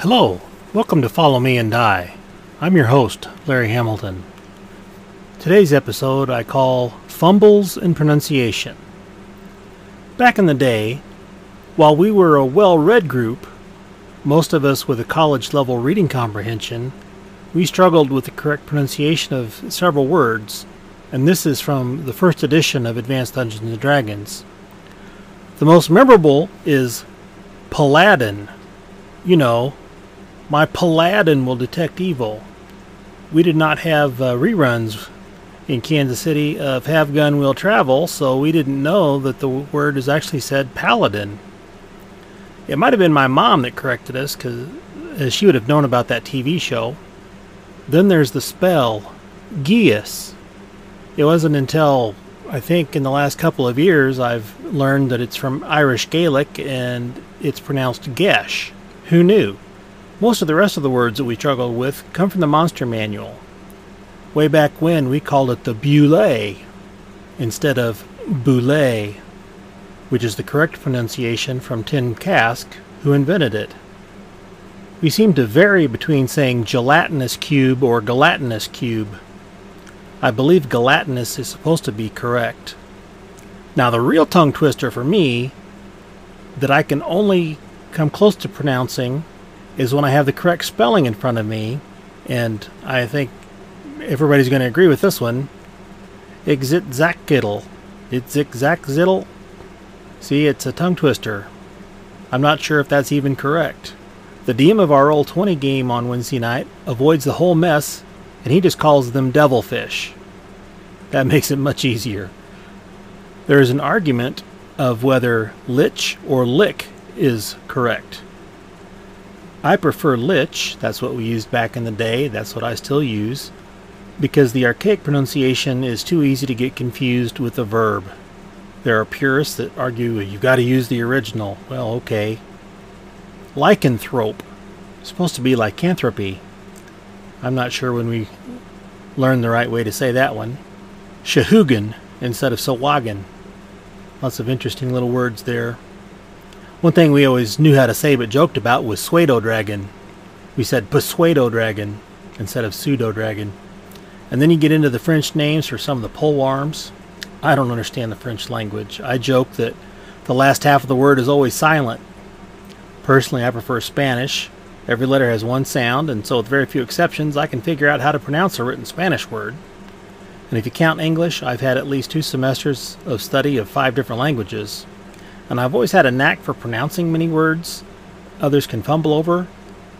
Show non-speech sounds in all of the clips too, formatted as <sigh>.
Hello, welcome to Follow Me and Die. I'm your host, Larry Hamilton. Today's episode I call Fumbles in Pronunciation. Back in the day, while we were a well read group, most of us with a college level reading comprehension, we struggled with the correct pronunciation of several words, and this is from the first edition of Advanced Dungeons and Dragons. The most memorable is Paladin. You know, my Paladin will detect evil. We did not have uh, reruns in Kansas City of Have Gun Will Travel, so we didn't know that the word is actually said Paladin. It might have been my mom that corrected us, because she would have known about that TV show. Then there's the spell, Geas. It wasn't until I think in the last couple of years I've learned that it's from Irish Gaelic and it's pronounced Gesh. Who knew? Most of the rest of the words that we struggle with come from the Monster Manual. Way back when we called it the Bulette instead of Bulette, which is the correct pronunciation from Tim Kask, who invented it. We seem to vary between saying gelatinous cube or gelatinous cube. I believe gelatinous is supposed to be correct. Now, the real tongue twister for me that I can only come close to pronouncing is when I have the correct spelling in front of me, and I think everybody's going to agree with this one. Ixitxachitl. It's See, it's a tongue twister. I'm not sure if that's even correct. The DM of our old 20 game on Wednesday night avoids the whole mess and he just calls them devilfish. That <laughs> makes it much easier. There is an argument of whether lich or lick is correct. I prefer lich, that's what we used back in the day, that's what I still use, because the archaic pronunciation is too easy to get confused with the verb. There are purists that argue you've got to use the original. Well, okay. Lycanthrope. supposed to be lycanthropy. I'm not sure when we learned the right way to say that one. Shahugan instead of Sahuagin. Lots of interesting little words there. One thing we always knew how to say but joked about was pseudo dragon. We said pseudo dragon instead of pseudo dragon. And then you get into the French names for some of the pole arms. I don't understand the French language. I joke that the last half of the word is always silent. Personally, I prefer Spanish Every letter has one sound, and so with very few exceptions, I can figure out how to pronounce a written Spanish word. And if you count English, I've had at least two semesters of study of five different languages. And I've always had a knack for pronouncing many words others can fumble over,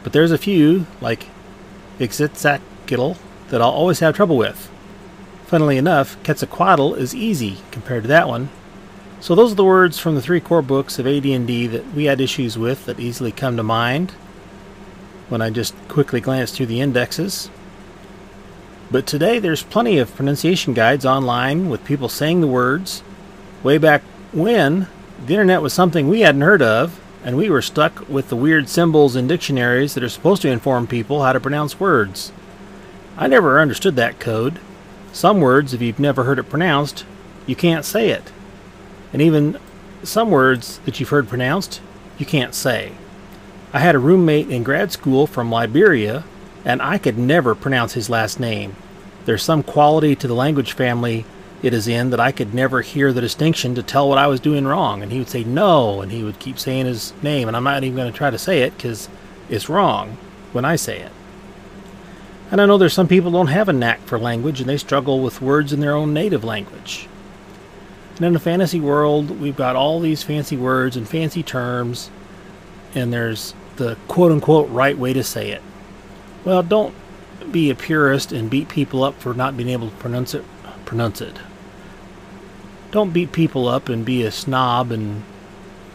but there's a few, like Ixitxachitl, that I'll always have trouble with. Funnily enough, Quetzalcoatl is easy compared to that one. So those are the words from the three core books of AD&D that we had issues with that easily come to mind when I just quickly glance through the indexes. But today there's plenty of pronunciation guides online with people saying the words. Way back when, the internet was something we hadn't heard of, and we were stuck with the weird symbols in dictionaries that are supposed to inform people how to pronounce words. I never understood that code. Some words, if you've never heard it pronounced, you can't say it. And even some words that you've heard pronounced, you can't say. I had a roommate in grad school from Liberia, and I could never pronounce his last name. There's some quality to the language family it is in that I could never hear the distinction to tell what I was doing wrong. And he would say no, and he would keep saying his name, and I'm not even going to try to say it because it's wrong when I say it. And I know there's some people don't have a knack for language and they struggle with words in their own native language. And in a fantasy world, we've got all these fancy words and fancy terms, and there's the quote unquote right way to say it. Well, don't be a purist and beat people up for not being able to pronounce it. Pronounce it. Don't beat people up and be a snob and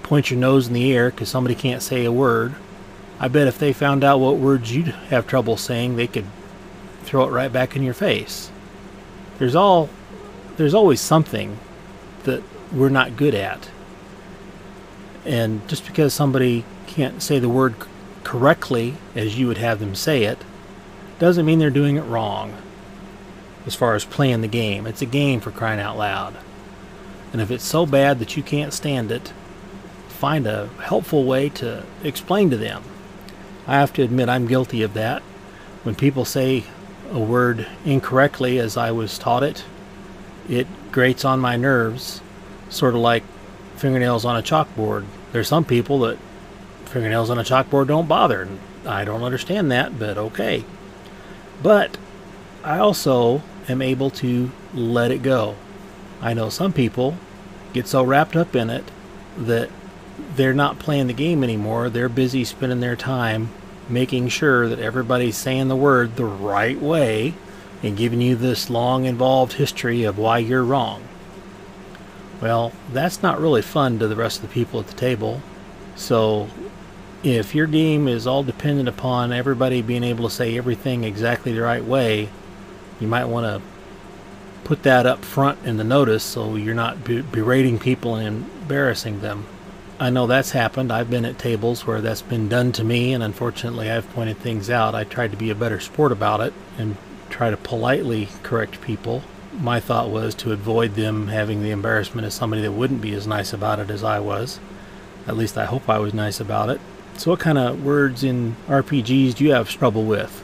point your nose in the air because somebody can't say a word. I bet if they found out what words you'd have trouble saying, they could throw it right back in your face. There's all there's always something that we're not good at. And just because somebody can't say the word correctly as you would have them say it, doesn't mean they're doing it wrong. As far as playing the game, it's a game for crying out loud. And if it's so bad that you can't stand it, find a helpful way to explain to them. I have to admit I'm guilty of that. When people say a word incorrectly as I was taught it, it grates on my nerves, sort of like fingernails on a chalkboard. There's some people that fingernails on a chalkboard don't bother. And I don't understand that, but okay. But I also am able to let it go. I know some people get so wrapped up in it that they're not playing the game anymore. They're busy spending their time making sure that everybody's saying the word the right way and giving you this long involved history of why you're wrong. Well, that's not really fun to the rest of the people at the table. So, if your game is all dependent upon everybody being able to say everything exactly the right way, you might want to put that up front in the notice so you're not berating people and embarrassing them. I know that's happened. I've been at tables where that's been done to me, and unfortunately, I've pointed things out. I tried to be a better sport about it and try to politely correct people. My thought was to avoid them having the embarrassment of somebody that wouldn't be as nice about it as I was. At least I hope I was nice about it. So, what kind of words in RPGs do you have trouble with?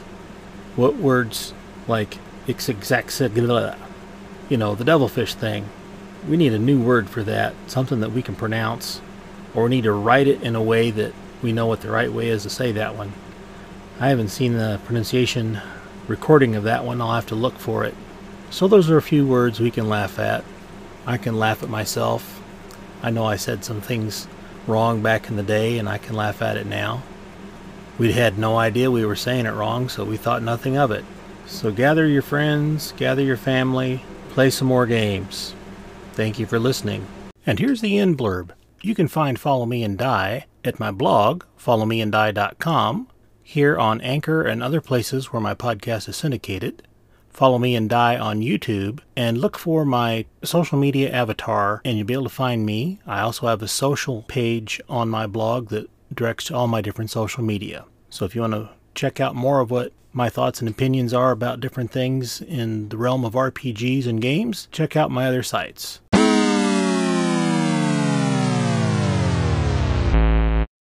What words like exact, you know, the devilfish thing? We need a new word for that, something that we can pronounce or we need to write it in a way that we know what the right way is to say that one. I haven't seen the pronunciation recording of that one. I'll have to look for it. So those are a few words we can laugh at. I can laugh at myself. I know I said some things wrong back in the day and I can laugh at it now. We had no idea we were saying it wrong, so we thought nothing of it. So gather your friends, gather your family, play some more games. Thank you for listening. And here's the end blurb. You can find Follow Me and Die at my blog, followmeanddie.com, here on Anchor and other places where my podcast is syndicated. Follow Me and Die on YouTube, and look for my social media avatar, and you'll be able to find me. I also have a social page on my blog that directs to all my different social media. So if you want to check out more of what my thoughts and opinions are about different things in the realm of RPGs and games, check out my other sites.